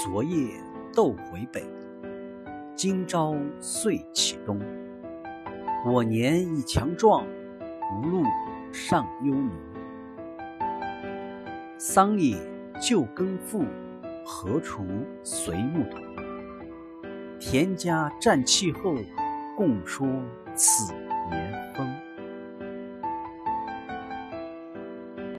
昨夜斗回北，今朝岁起东。我年已强壮，无路尚忧民。桑野旧耕赋，何处随牧童？田家占气候，共说此年。